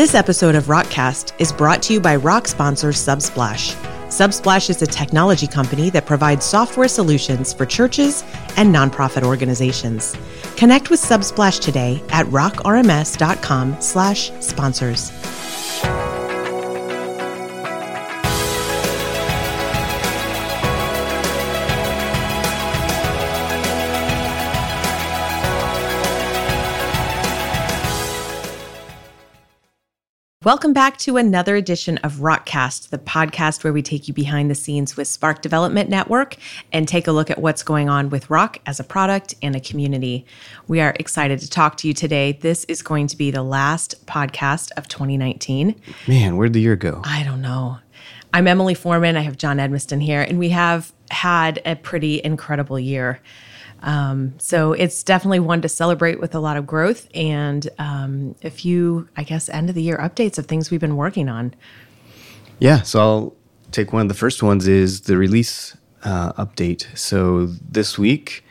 This episode of Rockcast is brought to you by rock sponsor Subsplash. Subsplash is a technology company that provides software solutions for churches and nonprofit organizations. Connect with Subsplash today at rockrms.com/sponsors. Welcome back to another edition of Rockcast, the podcast where we take you behind the scenes with Spark Development Network and take a look at what's going on with Rock as a product and a community. We are excited to talk to you today. This is going to be the last podcast of 2019. Man, where'd the year go? I don't know. I'm Emily Foreman. I have John Edmiston here, and we have had a pretty incredible year. Um, so it's definitely one to celebrate with a lot of growth and um, a few, I guess, end of the year updates of things we've been working on. Yeah, so I'll take one of the first ones is the release uh, update. So this week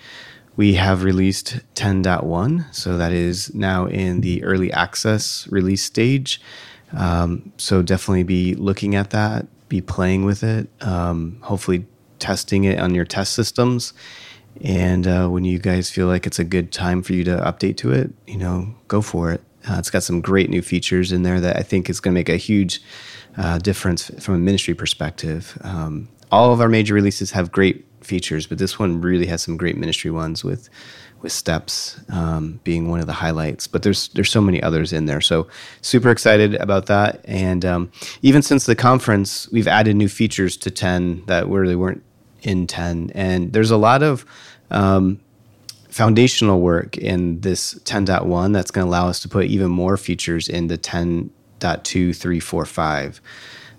we have released 10.1, so that is now in the early access release stage. Um, so definitely be looking at that, be playing with it, um, hopefully testing it on your test systems and uh, when you guys feel like it's a good time for you to update to it, you know, go for it. Uh, it's got some great new features in there that I think is going to make a huge uh, difference from a ministry perspective. Um, all of our major releases have great features, but this one really has some great ministry ones with with steps um, being one of the highlights. But there's there's so many others in there, so super excited about that. And um, even since the conference, we've added new features to ten that really weren't in 10. And there's a lot of um, foundational work in this 10.1 that's going to allow us to put even more features in the 10.2, 3, 4, 5.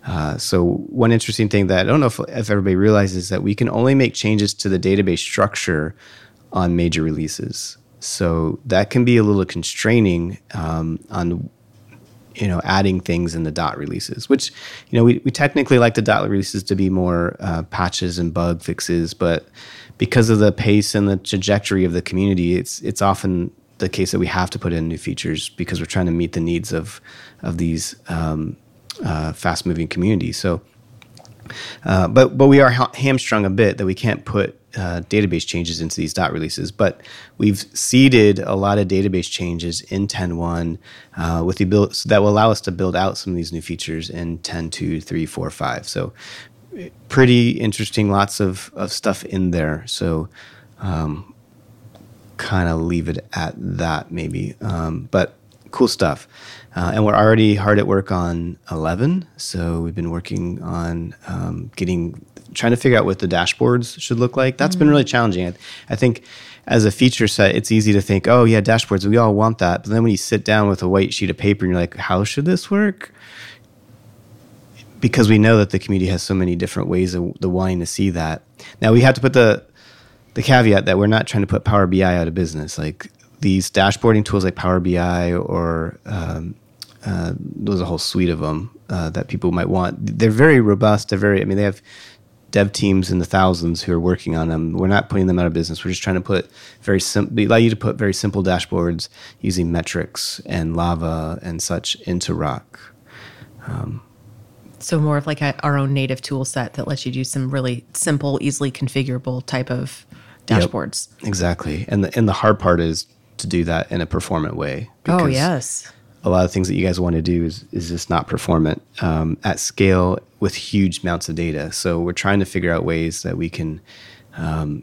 Uh, so one interesting thing that I don't know if, if everybody realizes is that we can only make changes to the database structure on major releases. So that can be a little constraining um, on you know adding things in the dot releases which you know we, we technically like the dot releases to be more uh, patches and bug fixes but because of the pace and the trajectory of the community it's it's often the case that we have to put in new features because we're trying to meet the needs of of these um, uh, fast moving communities. So uh, but but we are ha- hamstrung a bit that we can't put uh, database changes into these dot releases, but we've seeded a lot of database changes in 10.1 uh, with the ability so that will allow us to build out some of these new features in 10.2, 3, 4, 5. So pretty interesting, lots of, of stuff in there. So um, kind of leave it at that maybe. Um, but cool stuff. Uh, and we're already hard at work on 11. So we've been working on um, getting, trying to figure out what the dashboards should look like. That's mm-hmm. been really challenging. I, I, think as a feature set, it's easy to think, oh, yeah, dashboards, we all want that. But then when you sit down with a white sheet of paper and you're like, how should this work? Because we know that the community has so many different ways of the wanting to see that. Now we have to put the the caveat that we're not trying to put Power BI out of business. Like these dashboarding tools like Power BI or um, uh, there's a whole suite of them uh, that people might want. They're very robust. They're very. I mean, they have dev teams in the thousands who are working on them. We're not putting them out of business. We're just trying to put very simple. Allow you to put very simple dashboards using metrics and Lava and such into Rock. Um, so more of like a, our own native tool set that lets you do some really simple, easily configurable type of dashboards. Yep, exactly. And the and the hard part is to do that in a performant way. Oh yes. A lot of things that you guys want to do is is just not performant um, at scale with huge amounts of data. So we're trying to figure out ways that we can um,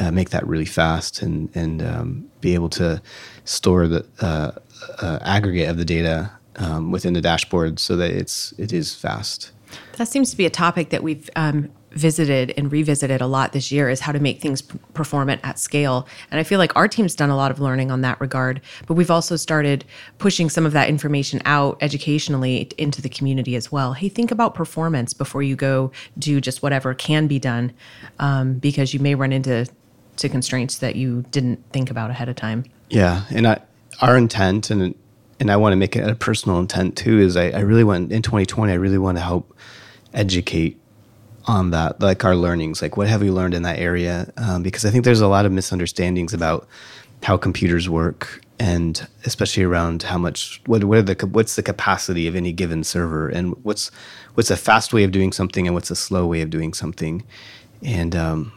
uh, make that really fast and and um, be able to store the uh, uh, aggregate of the data um, within the dashboard so that it's it is fast. That seems to be a topic that we've um, visited and revisited a lot this year is how to make things performant at scale. And I feel like our team's done a lot of learning on that regard, but we've also started pushing some of that information out educationally into the community as well. Hey, think about performance before you go do just whatever can be done, um, because you may run into to constraints that you didn't think about ahead of time. Yeah, and I, our intent and and I want to make it a personal intent too is I, I really want in 2020 I really want to help educate on that, like our learnings, like what have we learned in that area? Um, because I think there's a lot of misunderstandings about how computers work and especially around how much what what the what's the capacity of any given server and what's what's a fast way of doing something and what's a slow way of doing something and um,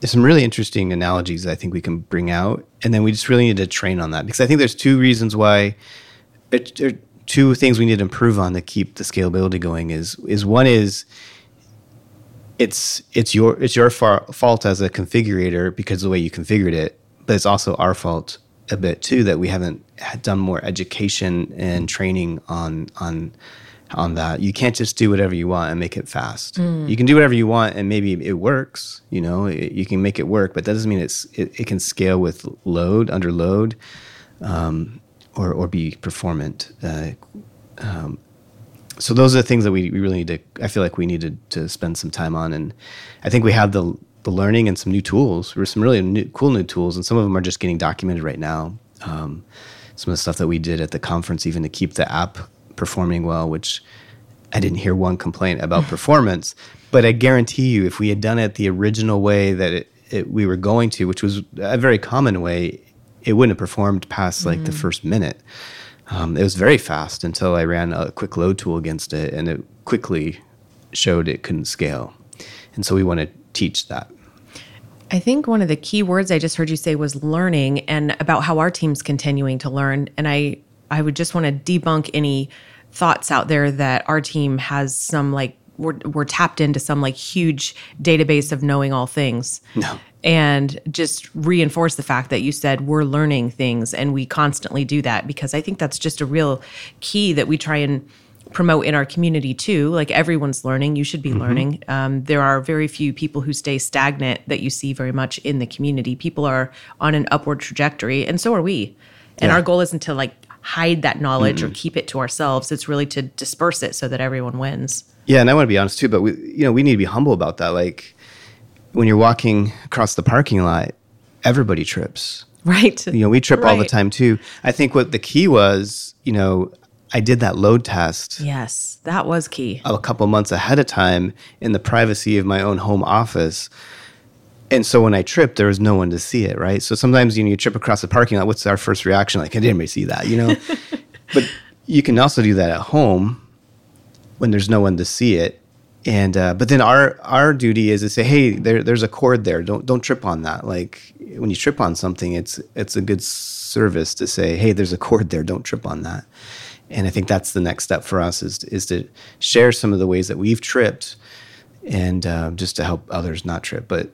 there's some really interesting analogies that I think we can bring out and then we just really need to train on that because I think there's two reasons why it, two things we need to improve on to keep the scalability going is is one is it's it's your it's your fault as a configurator because of the way you configured it but it's also our fault a bit too that we haven't done more education and training on on on that. You can't just do whatever you want and make it fast. Mm. You can do whatever you want and maybe it works. You know, it, you can make it work, but that doesn't mean it's it, it can scale with load under load, um, or or be performant. Uh, um, so those are the things that we, we really need to. I feel like we needed to, to spend some time on, and I think we have the the learning and some new tools. There were some really new, cool new tools, and some of them are just getting documented right now. Um, some of the stuff that we did at the conference, even to keep the app performing well, which I didn't hear one complaint about performance. But I guarantee you, if we had done it the original way that it, it, we were going to, which was a very common way, it wouldn't have performed past like mm. the first minute. Um, it was very fast until I ran a quick load tool against it, and it quickly showed it couldn't scale. And so we want to teach that. I think one of the key words I just heard you say was learning and about how our team's continuing to learn. And I, I would just want to debunk any thoughts out there that our team has some like we're, we're tapped into some like huge database of knowing all things. No. And just reinforce the fact that you said we're learning things and we constantly do that because I think that's just a real key that we try and promote in our community too. Like everyone's learning, you should be mm-hmm. learning. Um, there are very few people who stay stagnant that you see very much in the community. People are on an upward trajectory, and so are we. And yeah. our goal isn't to like hide that knowledge mm-hmm. or keep it to ourselves. It's really to disperse it so that everyone wins. Yeah, and I want to be honest too, but we, you know, we need to be humble about that. Like when you're walking across the parking lot, everybody trips. Right. You know, we trip right. all the time too. I think what the key was, you know, I did that load test. Yes, that was key. A couple months ahead of time in the privacy of my own home office. And so when I tripped, there was no one to see it, right? So sometimes you, know, you trip across the parking lot. What's our first reaction? Like, I didn't really see that, you know? but you can also do that at home when there's no one to see it. And uh, but then our our duty is to say, hey, there, there's a cord there. Don't don't trip on that. Like when you trip on something, it's it's a good service to say, hey, there's a cord there. Don't trip on that and I think that's the next step for us is is to share some of the ways that we've tripped, and uh, just to help others not trip. But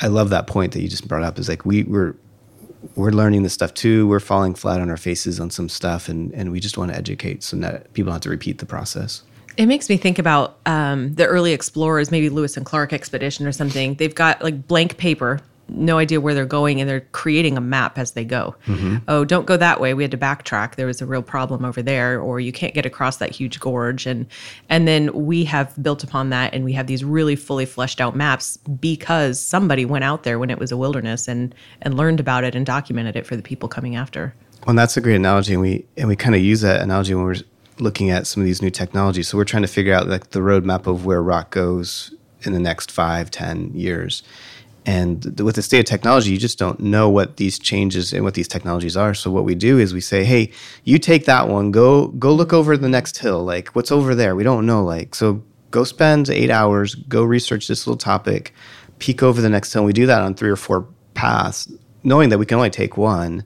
I love that point that you just brought up. Is like we we're we're learning this stuff too. We're falling flat on our faces on some stuff, and and we just want to educate so that people don't have to repeat the process. It makes me think about um, the early explorers, maybe Lewis and Clark expedition or something. They've got like blank paper no idea where they're going and they're creating a map as they go. Mm-hmm. Oh, don't go that way. We had to backtrack. There was a real problem over there or you can't get across that huge gorge and and then we have built upon that and we have these really fully fleshed out maps because somebody went out there when it was a wilderness and and learned about it and documented it for the people coming after. Well, that's a great analogy and we and we kind of use that analogy when we're looking at some of these new technologies. So we're trying to figure out like the roadmap of where rock goes in the next five, ten years and with the state of technology, you just don't know what these changes and what these technologies are. So what we do is we say, "Hey, you take that one. Go go look over the next hill. Like what's over there? We don't know. Like so, go spend eight hours. Go research this little topic. Peek over the next hill. And we do that on three or four paths, knowing that we can only take one,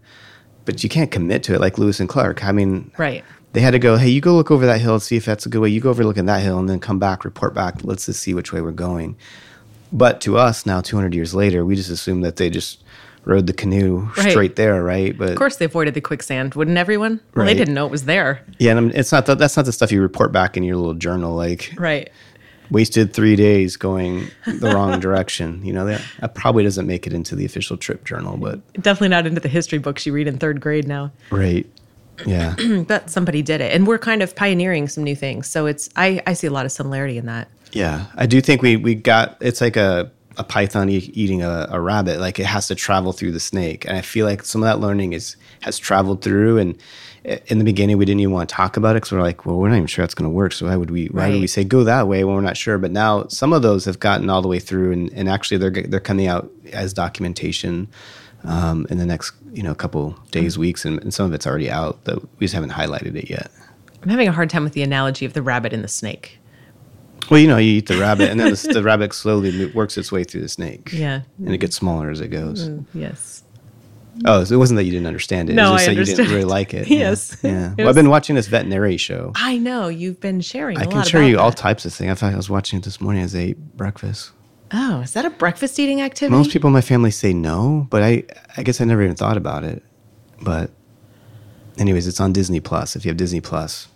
but you can't commit to it. Like Lewis and Clark. I mean, right. They had to go. Hey, you go look over that hill. And see if that's a good way. You go over look at that hill, and then come back, report back. Let's just see which way we're going but to us now, 200 years later, we just assume that they just rode the canoe right. straight there, right? But of course, they avoided the quicksand, wouldn't everyone? Well, right. they didn't know it was there. Yeah, and it's not the, that's not the stuff you report back in your little journal, like right. Wasted three days going the wrong direction. You know, that, that probably doesn't make it into the official trip journal, but definitely not into the history books you read in third grade now. Right. Yeah. but somebody did it, and we're kind of pioneering some new things. So it's I I see a lot of similarity in that. Yeah, I do think we we got it's like a a python e- eating a, a, rabbit. Like it has to travel through the snake, and I feel like some of that learning is has traveled through. And eh, in the beginning, we didn't even want to talk about it because we're like, well, we're not even sure that's going to work. So why would we? Why right. would we say go that way when we're not sure? But now some of those have gotten all the way through, and, and actually they're they're coming out as documentation. Um, in the next you know couple days, weeks, and, and some of it's already out. But we just haven't highlighted it yet. I'm having a hard time with the analogy of the rabbit and the snake. Well, you know, you eat the rabbit, and then the, the rabbit slowly works its way through the snake. Yeah. and it gets smaller as it goes. Yes. Oh, so it wasn't that you didn't understand it. No, it was just I that you didn't really like it. Yes. Yeah. yeah. Well, I've been watching this veterinary show. I know you've been sharing. I I can share you all types of things. I thought I was watching it this morning as I ate breakfast. Oh, is that a breakfast eating activity? Most people in my family say no, but I, I guess I never even thought about it. But, anyways, it's on Disney Plus. If you have Disney Plus,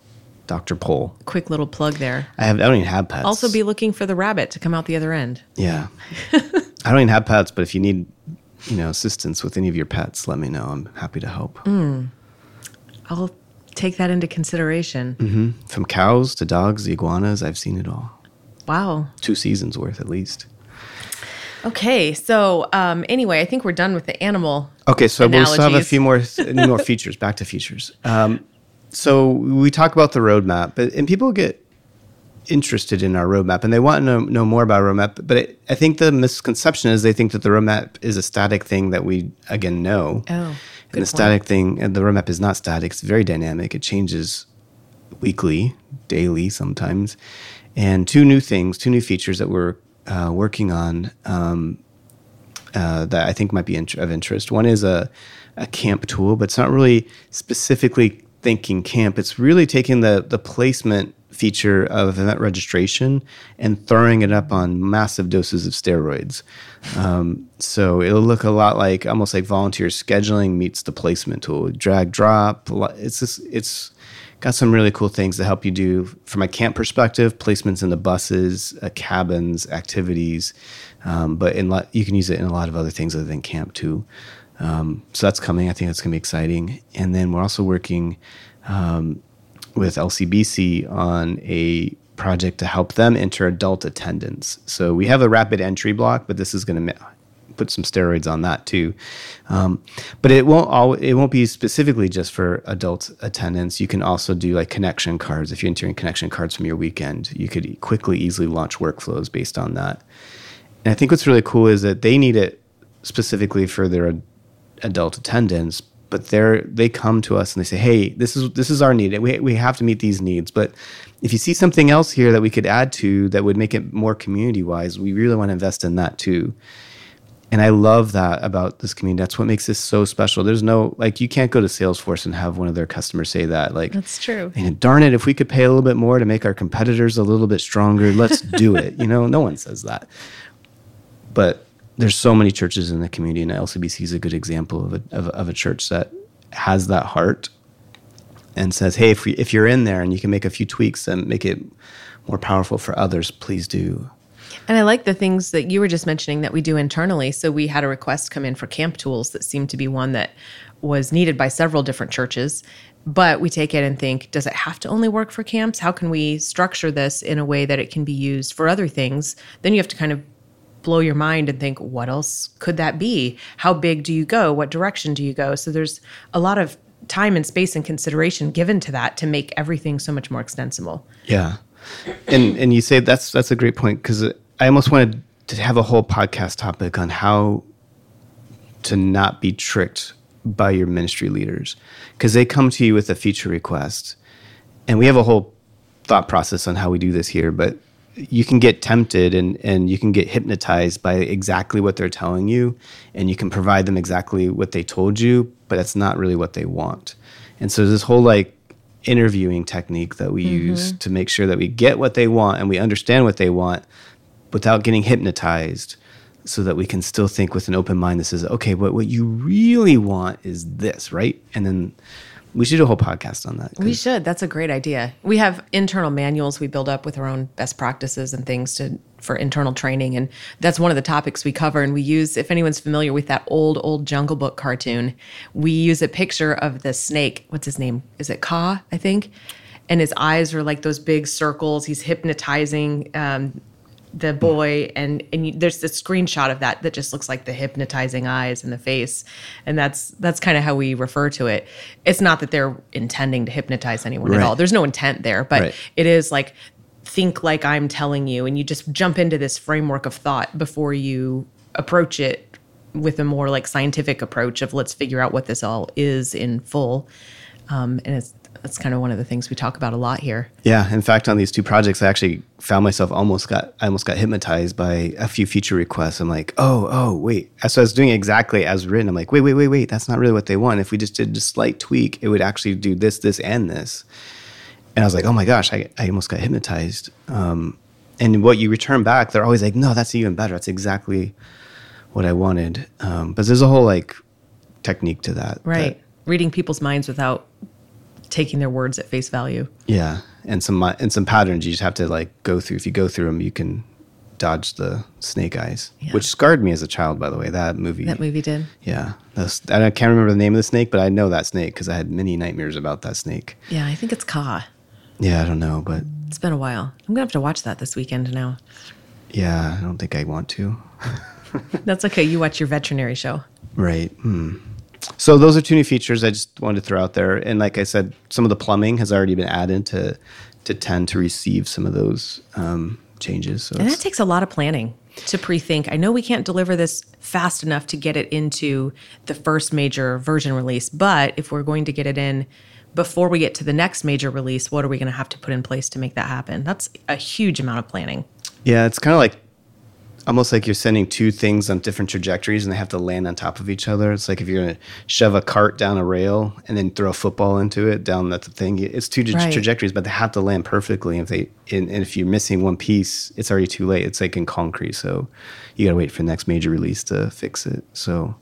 Dr. Pol. Quick little plug there. I have. I don't even have pets. Also, be looking for the rabbit to come out the other end. Yeah. I don't even have pets, but if you need, you know, assistance with any of your pets, let me know. I'm happy to help. Mm. I'll take that into consideration. hmm From cows to dogs, iguanas, I've seen it all. Wow. Two seasons worth at least. Okay, so um, anyway, I think we're done with the animal. Okay, so we'll still have a few more more features. Back to features. Um, so we talk about the roadmap, but and people get interested in our roadmap and they want to know, know more about roadmap. But it, I think the misconception is they think that the roadmap is a static thing that we again know. Oh, and the static thing, and the roadmap is not static. It's very dynamic. It changes weekly, daily, sometimes. And two new things, two new features that we're uh, working on um, uh, that I think might be int- of interest. One is a, a camp tool, but it's not really specifically thinking camp. It's really taking the, the placement feature of event registration and throwing it up on massive doses of steroids. Um, so it'll look a lot like almost like volunteer scheduling meets the placement tool. Drag, drop. It's just, it's got some really cool things to help you do. From a camp perspective placements in the buses uh, cabins activities um, but in lo- you can use it in a lot of other things other than camp too. Um, so that's coming. I think that's going to be exciting. And then we're also working um, with lcbc on a project to help them enter adult attendance. So we have a rapid entry block but this is going to put some steroids on that too. Um, but it won't all it won't be specifically just for adult attendance. You can also do like connection cards. If you're entering connection cards from your weekend, you could quickly, easily launch workflows based on that. And I think what's really cool is that they need it specifically for their adult attendance, but they're they come to us and they say, "Hey, this is this is our need. We we have to meet these needs, but." If you see something else here that we could add to that would make it more community wise, we really want to invest in that too. And I love that about this community. That's what makes this so special. There's no like you can't go to Salesforce and have one of their customers say that. Like That's true. and darn it, if we could pay a little bit more to make our competitors a little bit stronger, let's do it. You know, no one says that. But there's so many churches in the community, and LCBC is a good example of a, of, of a church that has that heart and says, hey, if, we, if you're in there and you can make a few tweaks and make it more powerful for others, please do. And I like the things that you were just mentioning that we do internally. So we had a request come in for camp tools that seemed to be one that was needed by several different churches. But we take it and think, does it have to only work for camps? How can we structure this in a way that it can be used for other things? Then you have to kind of blow your mind and think, what else could that be? How big do you go? What direction do you go? So there's a lot of time and space and consideration given to that to make everything so much more extensible. Yeah, and and you say that's that's a great point because I almost wanted to have a whole podcast topic on how to not be tricked by your ministry leaders because they come to you with a feature request, and we have a whole thought process on how we do this here, but you can get tempted and, and you can get hypnotized by exactly what they're telling you and you can provide them exactly what they told you but that's not really what they want. And so this whole like interviewing technique that we mm-hmm. use to make sure that we get what they want and we understand what they want without getting hypnotized so that we can still think with an open mind that says okay but what you really want is this right and then we should do a whole podcast on that. We should. That's a great idea. We have internal manuals we build up with our own best practices and things to for internal training, and that's one of the topics we cover. And we use, if anyone's familiar with that old old Jungle Book cartoon, we use a picture of the snake. What's his name? Is it Kaa? I think. And his eyes are like those big circles. He's hypnotizing um, the boy and and you, there's this screenshot of that that just looks like the hypnotizing eyes and the face and that's that's kind of how we refer to it it's not that they're intending to hypnotize anyone Right. at all there's no intent there but Right. it is like think like i'm telling you and you just jump into this framework of thought before you approach it with a more like scientific approach of let's figure out what this all is in full. Um, and it's that's kind of one of the things we talk about a lot here. Yeah, in fact, on these two projects, I actually found myself almost got I almost got hypnotized by a few feature requests. I'm like, oh, oh, wait. So I was doing exactly as written. I'm like, wait, wait, wait, wait. That's not really what they want. If we just did a slight tweak, it would actually do this, this, and this. And I was like, oh my gosh, I, I almost got hypnotized. Um, and what you return back, they're always like, no, that's even better. That's exactly what I wanted. Um, but there's a whole like technique to that. Right. that- Reading people's minds without taking their words at face value. Yeah, and some and some patterns you just have to like go through. If you go through them, you can dodge the snake eyes, Yeah. which scarred me as a child. By the way, that movie. That movie did. Yeah, that's, I can't remember the name of the snake, but I know that snake because I had many nightmares about that snake. Yeah, I think it's Kaa. Yeah, I don't know, but It's been a while. I'm gonna have to watch that this weekend now. yeah, I don't think I want to. That's okay. You watch your veterinary show. Right. Hmm. So those are two new features I just wanted to throw out there, and like I said, some of the plumbing has already been added to to tend to receive some of those um, changes. So And that takes a lot of planning to pre-think. I know we can't deliver this fast enough to get it into the first major version release, but if we're going to get it in before we get to the next major release, what are we going to have to put in place to make that happen? That's a huge amount of planning. Yeah, it's kind of like almost like you're sending two things on different trajectories and they have to land on top of each other. It's like if you're going to shove a cart down a rail and then throw a football into it down that thing. It's two Right. trajectories, but they have to land perfectly. If they and, and if you're missing one piece, it's already too late. It's like in concrete, so you got to wait for the next major release to fix it. So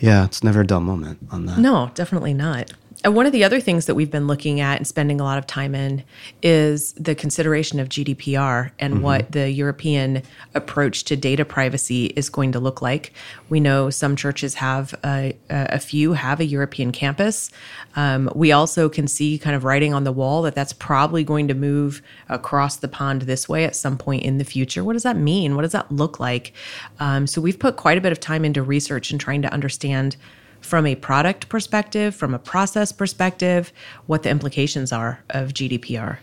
yeah, it's never a dull moment on that. No, definitely not. And one of the other things that we've been looking at and spending a lot of time in is the consideration of GDPR and what the European approach to data privacy is going to look like. We know some churches have a, a few have a European campus. Um, we also can see kind of writing on the wall that that's probably going to move across the pond this way at some point in the future. What does that mean? What does that look like? Um, so we've put quite a bit of time into research and trying to understand from a product perspective, from a process perspective, what the implications are of GDPR.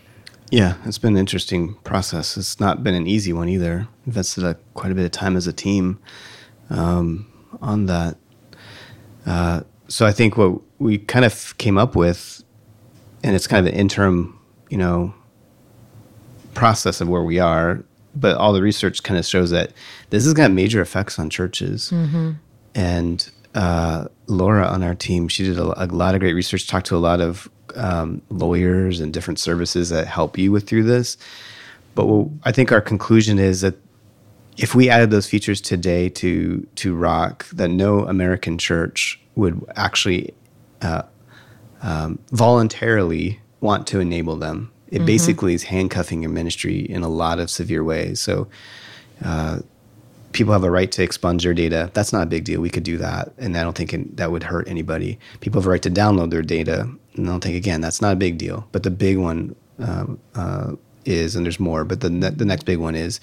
Yeah, it's been an interesting process. It's not been an easy one either. Invested a, quite a bit of time as a team um, on that. Uh, so I think what we kind of came up with, and it's kind of an interim, you know, process of where we are. But all the research kind of shows that this has got major effects on churches. And uh, Laura on our team, she did a, a lot of great research, talked to a lot of um, lawyers and different services that help you with through this. But what, I think our conclusion is that if we added those features today to to Rock, that no American church would actually uh, um, voluntarily want to enable them. It basically is handcuffing your ministry in a lot of severe ways. So uh, people have a right to expunge their data. That's not a big deal. We could do that, and I don't think it, that would hurt anybody. People have a right to download their data, and I don't think again that's not a big deal. But the big one um, uh, is, and there's more. But the ne- the next big one is,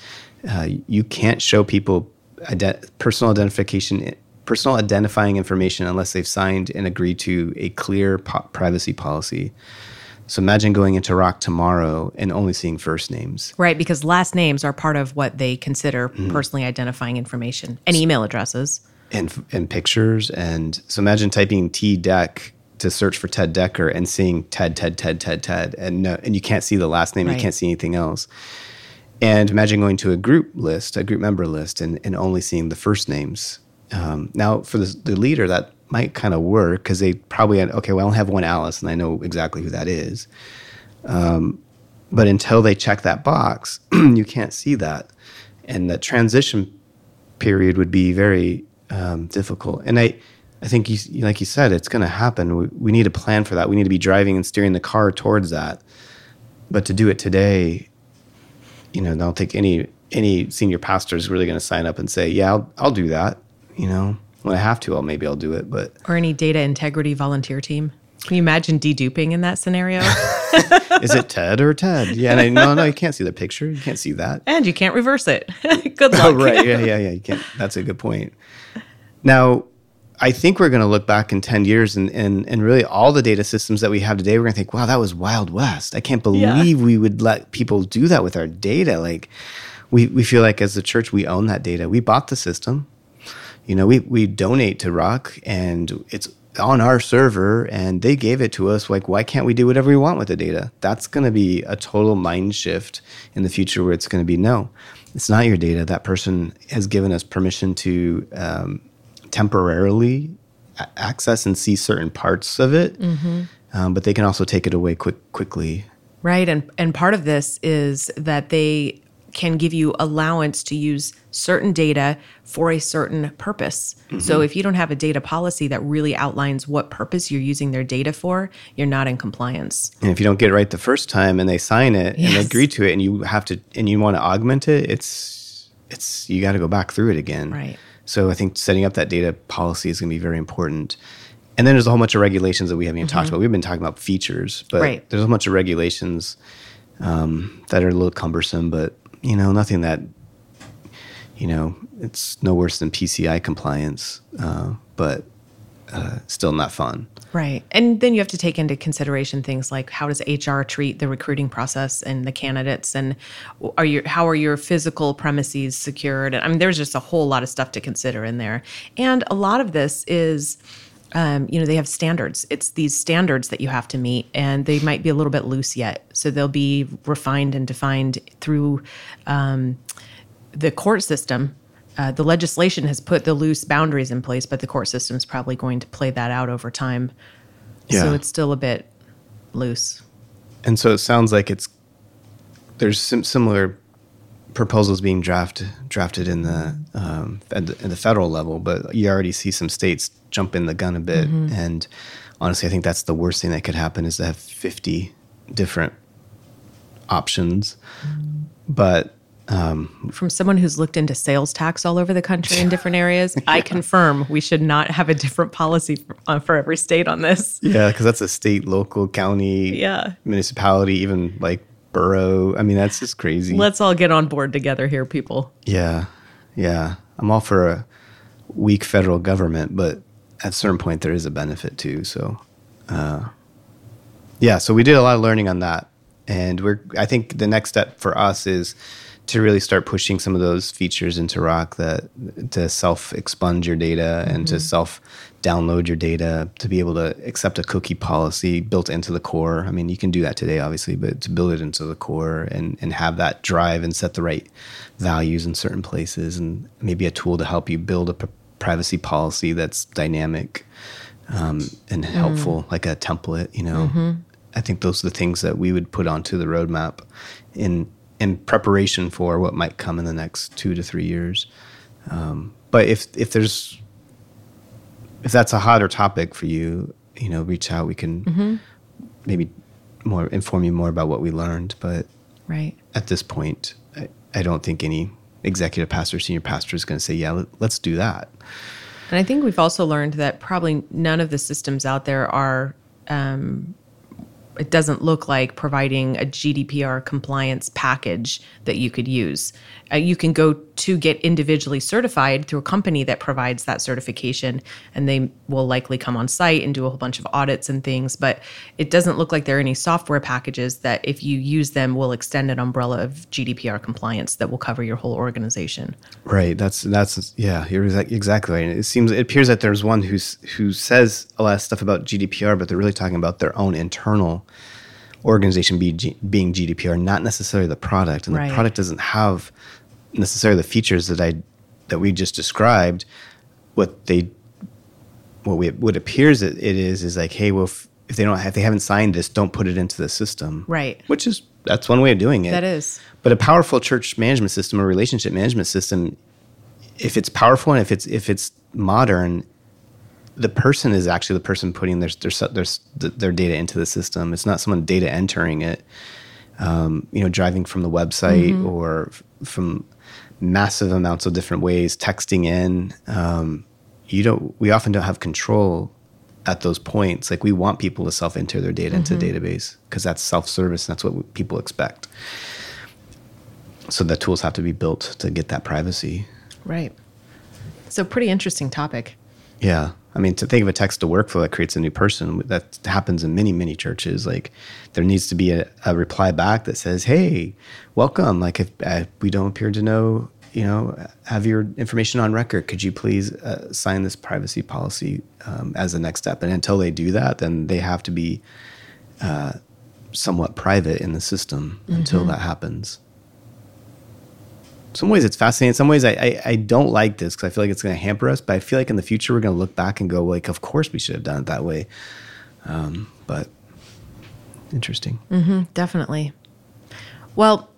uh, you can't show people ide- personal identification. Personal identifying information unless they've signed and agreed to a clear po- privacy policy. So imagine going into Rock tomorrow and only seeing first names. Right, because last names are part of what they consider personally identifying information and email addresses. and and pictures and so imagine typing T deck to search for Ted Decker and seeing Ted Ted Ted Ted Ted and no, and you can't see the last name Right. you can't see anything else and imagine going to a group list a group member list and, and only seeing the first names um, now for the, the leader that might kind of work because they probably had okay well I only have one Alice and I know exactly who that is Um, but until they check that box, you can't see that, and the transition period would be very um, difficult. And I, I think you, like you said, it's going to happen. We, we need a plan for that. We need to be driving and steering the car towards that. But to do it today, you know, I don't think any any senior pastor is really going to sign up and say, "Yeah, I'll, I'll do that." You know, when I have to, I'll maybe I'll do it. But Or any data integrity volunteer team. Can you imagine deduping in that scenario? is it Ted or Ted? Yeah, and I, no, no, you can't see the picture. You can't see that. and you can't reverse it. Good oh, luck. Oh, right. Yeah, yeah, yeah. You can't. That's a good point. Now, I think we're going to look back in 10 years and, and, and really all the data systems that we have today, we're going to think, wow, that was Wild West. I can't believe we would let people do that with our data. Like, we, we feel like as a church, we own that data. We bought the system. You know, we we donate to Rock and it's on our server and they gave it to us like why can't we do whatever we want with the data? That's going to be a total mind shift in the future where it's going to be no it's not your data. That person has given us permission to um, temporarily a- access and see certain parts of it um, but they can also take it away quick quickly. Right. And and part of this is that they can give you allowance to use certain data for a certain purpose. So if you don't have a data policy that really outlines what purpose you're using their data for, you're not in compliance. and if you don't get it right the first time and they sign it and they agree to it and you have to and you want to augment it it's it's you got to go back through it again Right. so i think setting up that data policy is going to be very important and then there's a whole bunch of regulations that we haven't even talked about we've been talking about features but Mm-hmm. Right. there's a bunch of regulations um, that are a little cumbersome but you know nothing that you know it's no worse than pci compliance uh, but uh, still not fun Right. And then you have to take into consideration things like how does HR treat the recruiting process and the candidates and are your how are your physical premises secured? I mean there's just a whole lot of stuff to consider in there. And a lot of this is um, you know, they have standards. It's these standards that you have to meet, and they might be a little bit loose yet. So they'll be refined and defined through um, the court system. Uh, the legislation has put the loose boundaries in place, but the court system is probably going to play that out over time. Yeah. So it's still a bit loose. And so it sounds like it's there's sim- similar proposals being drafted drafted in the um, at the, at the federal level, but you already see some states jumping the gun a bit. And honestly, I think that's the worst thing that could happen is to have 50 different options. But From someone who's looked into sales tax all over the country in different areas, I confirm we should not have a different policy for, uh, for every state on this. yeah, because that's a state, local, county, Yeah. municipality, even like borough. I mean, that's just crazy. Let's all get on board together here, people. Yeah, yeah. I'm all for a weak federal government, but at a certain point, there is a benefit too. So, uh, yeah. So we did a lot of learning on that, and we're. I think the next step for us is to really start pushing some of those features into Rock that to self expunge your data and to self download your data to be able to accept a cookie policy built into the core. I mean, you can do that today, obviously, but to build it into the core and, and have that drive and set the right values in certain places and maybe a tool to help you build a p- privacy policy that's dynamic um, and helpful, like a template, you know. I think those are the things that we would put onto the roadmap in in preparation for what might come in the next two to three years. Um, but if if there's if that's a hotter topic for you, you know, reach out. We can maybe more inform you more about what we learned. But Right. at this point, I, I don't think any executive pastor, senior pastor is going to say, "Yeah, let, let's do that." And I think we've also learned that probably none of the systems out there are, um, it doesn't look like providing a GDPR compliance package that you could use. Uh, you can go to get individually certified through a company that provides that certification, and they will likely come on site and do a whole bunch of audits and things. But it doesn't look like there are any software packages that, if you use them, will extend an umbrella of GDPR compliance that will cover your whole organization. Right. That's that's yeah. You're exa- exactly right. And it seems it appears that there's one who's who says a lot of stuff about GDPR, but they're really talking about their own internal organization be, G, being GDPR, not necessarily the product. And Right. the product doesn't have necessarily the features that I that we just described. What they what we what appears it, it is is like, hey, well, if, if they don't have, if they haven't signed this, don't put it into the system. Right. Which is that's one way of doing it. That is. But a powerful church management system or relationship management system, if it's powerful and if it's if it's modern, the person is actually the person putting their their their, their data into the system. It's not someone data entering it. Um, you know, driving from the website or f- from massive amounts of different ways, texting in. Um, you don't. We often don't have control at those points. Like we want people to self enter their data into the database because that's self service. And that's what people expect. So the tools have to be built to get that privacy. Right. So, pretty interesting topic. Yeah. I mean, to think of a text to workflow that creates a new person, that happens in many, many churches. Like, there needs to be a, a reply back that says, Hey, welcome. Like, if uh, we don't appear to know you know, have your information on record. Could you please uh, sign this privacy policy um, as the next step? And until they do that, then they have to be uh, somewhat private in the system mm-hmm. until that happens. Some ways it's fascinating. Some ways I, I, I don't like this because I feel like it's going to hamper us. But I feel like in the future we're going to look back and go like, of course we should have done it that way. Um, but interesting. Mm-hmm, definitely. Well,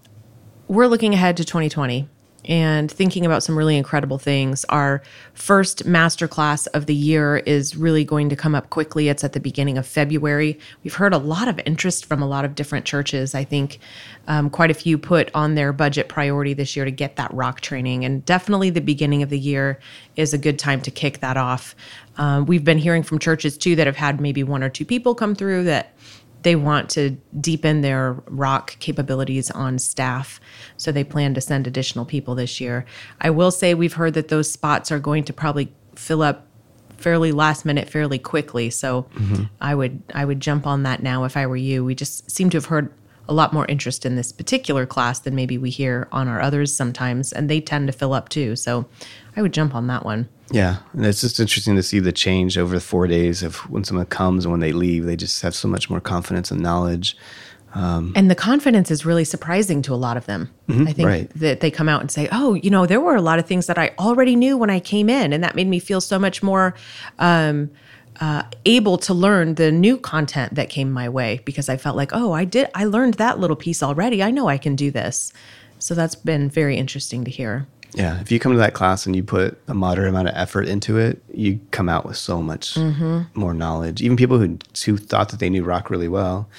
we're looking ahead to 2020 and thinking about some really incredible things. Our first masterclass of the year is really going to come up quickly. It's at the beginning of February. We've heard a lot of interest from a lot of different churches. I think um, quite a few put on their budget priority this year to get that rock training. And definitely the beginning of the year is a good time to kick that off. Um, we've been hearing from churches too that have had maybe one or two people come through that they want to deepen their rock capabilities on staff. So they plan to send additional people this year. I will say we've heard that those spots are going to probably fill up fairly last minute fairly quickly. So mm-hmm. I would I would jump on that now if I were you. We just seem to have heard a lot more interest in this particular class than maybe we hear on our others sometimes and they tend to fill up too. So I would jump on that one. Yeah, and it's just interesting to see the change over the four days of when someone comes and when they leave. They just have so much more confidence and knowledge. Um, and the confidence is really surprising to a lot of them. Mm-hmm, I think right. that they come out and say, "Oh, you know, there were a lot of things that I already knew when I came in, and that made me feel so much more." Um, uh, able to learn the new content that came my way because I felt like, oh, I did, I learned that little piece already. I know I can do this. So that's been very interesting to hear. Yeah, if you come to that class and you put a moderate amount of effort into it, you come out with so much mm-hmm. more knowledge. Even people who who thought that they knew rock really well,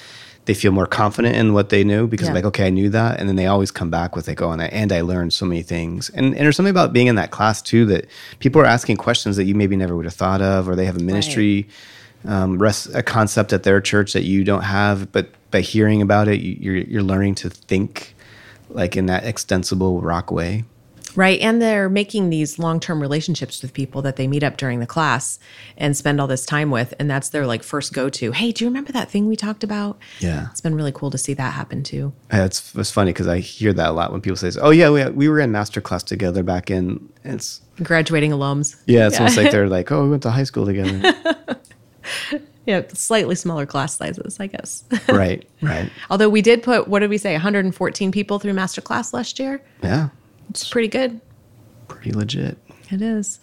they feel more confident in what they knew because yeah. like, okay, I knew that, and then they always come back with like, oh, and I, and I learned so many things. And and there's something about being in that class too that people are asking questions that you maybe never would have thought of, or they have a ministry. Right. Um, rest, a concept at their church that you don't have, but by hearing about it, you, you're you're learning to think like in that extensible rock way. Right. And they're making these long term relationships with people that they meet up during the class and spend all this time with. And that's their like first go to. Hey, do you remember that thing we talked about? Yeah. It's been really cool to see that happen too. Yeah, it's, it's funny because I hear that a lot when people say, oh, yeah, we, we were in master class together back in. It's graduating alums. Yeah. It's yeah. almost like they're like, oh, we went to high school together. yeah, slightly smaller class sizes, I guess. right, right. Although we did put, what did we say, 114 people through master class last year? Yeah. It's pretty good. Pretty legit. It is.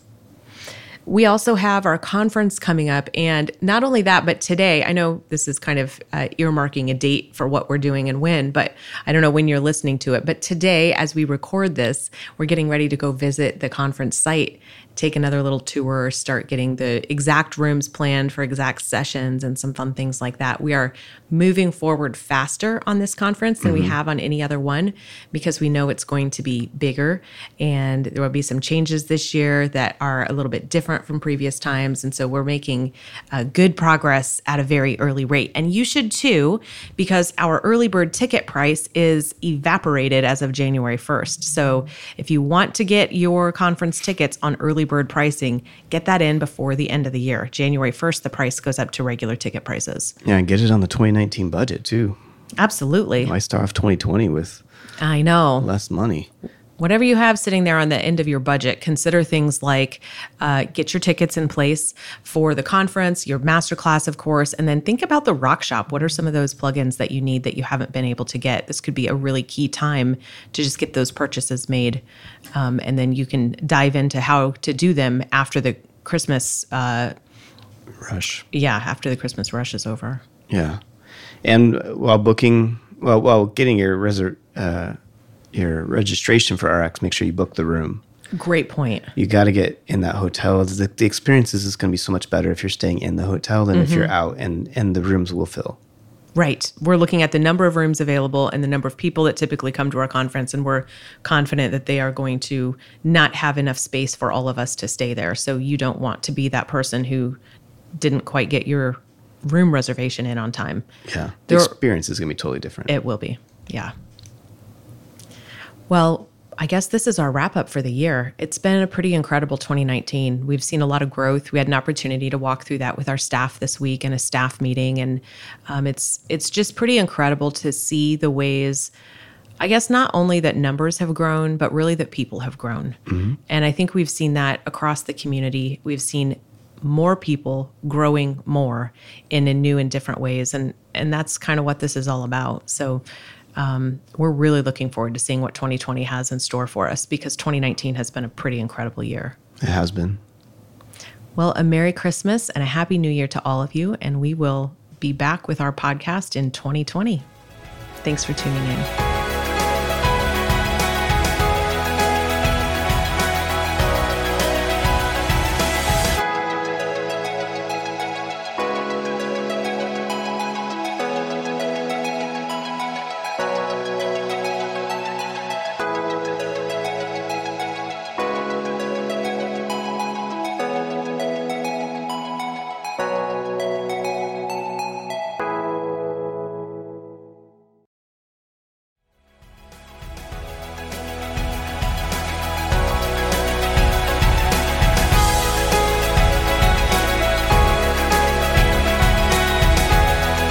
We also have our conference coming up. And not only that, but today, I know this is kind of uh, earmarking a date for what we're doing and when, but I don't know when you're listening to it. But today, as we record this, we're getting ready to go visit the conference site take another little tour, start getting the exact rooms planned for exact sessions and some fun things like that. We are moving forward faster on this conference than mm-hmm. we have on any other one because we know it's going to be bigger and there will be some changes this year that are a little bit different from previous times. And so we're making uh, good progress at a very early rate. And you should too, because our early bird ticket price is evaporated as of January 1st. So if you want to get your conference tickets on early early bird pricing, get that in before the end of the year. January 1st, the price goes up to regular ticket prices. Yeah, and get it on the 2019 budget too. Absolutely. Why start off 2020 with I know less money? Whatever you have sitting there on the end of your budget, consider things like uh, get your tickets in place for the conference, your masterclass, of course, and then think about the Rock Shop. What are some of those plugins that you need that you haven't been able to get? This could be a really key time to just get those purchases made, um, and then you can dive into how to do them after the Christmas uh, rush. Yeah, after the Christmas rush is over. Yeah, and while booking, well, while getting your reservation. Uh, your registration for RX, make sure you book the room. Great point. You got to get in that hotel. The, the experience is going to be so much better if you're staying in the hotel than mm-hmm. if you're out, and and the rooms will fill. Right. We're looking at the number of rooms available and the number of people that typically come to our conference, and we're confident that they are going to not have enough space for all of us to stay there. So you don't want to be that person who didn't quite get your room reservation in on time. Yeah. The there, experience is going to be totally different. It will be. Yeah. Well, I guess this is our wrap up for the year. It's been a pretty incredible 2019. We've seen a lot of growth. We had an opportunity to walk through that with our staff this week in a staff meeting, and um, it's it's just pretty incredible to see the ways I guess not only that numbers have grown, but really that people have grown. And I think we've seen that across the community. We've seen more people growing more in, in new and different ways. And, and that's kind of what this is all about. So um, we're really looking forward to seeing what 2020 has in store for us because 2019 has been a pretty incredible year. It has been. Well, a Merry Christmas and a Happy New Year to all of you. And we will be back with our podcast in 2020. Thanks for tuning in.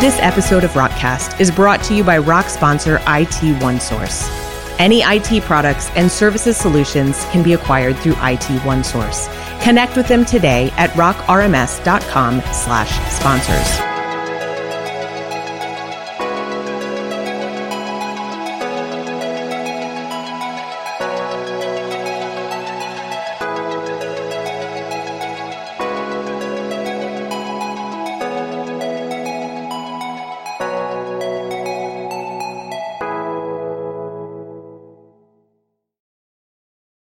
This episode of Rockcast is brought to you by Rock sponsor IT OneSource. Any IT products and services solutions can be acquired through IT OneSource. Connect with them today at rockrms.com/sponsors.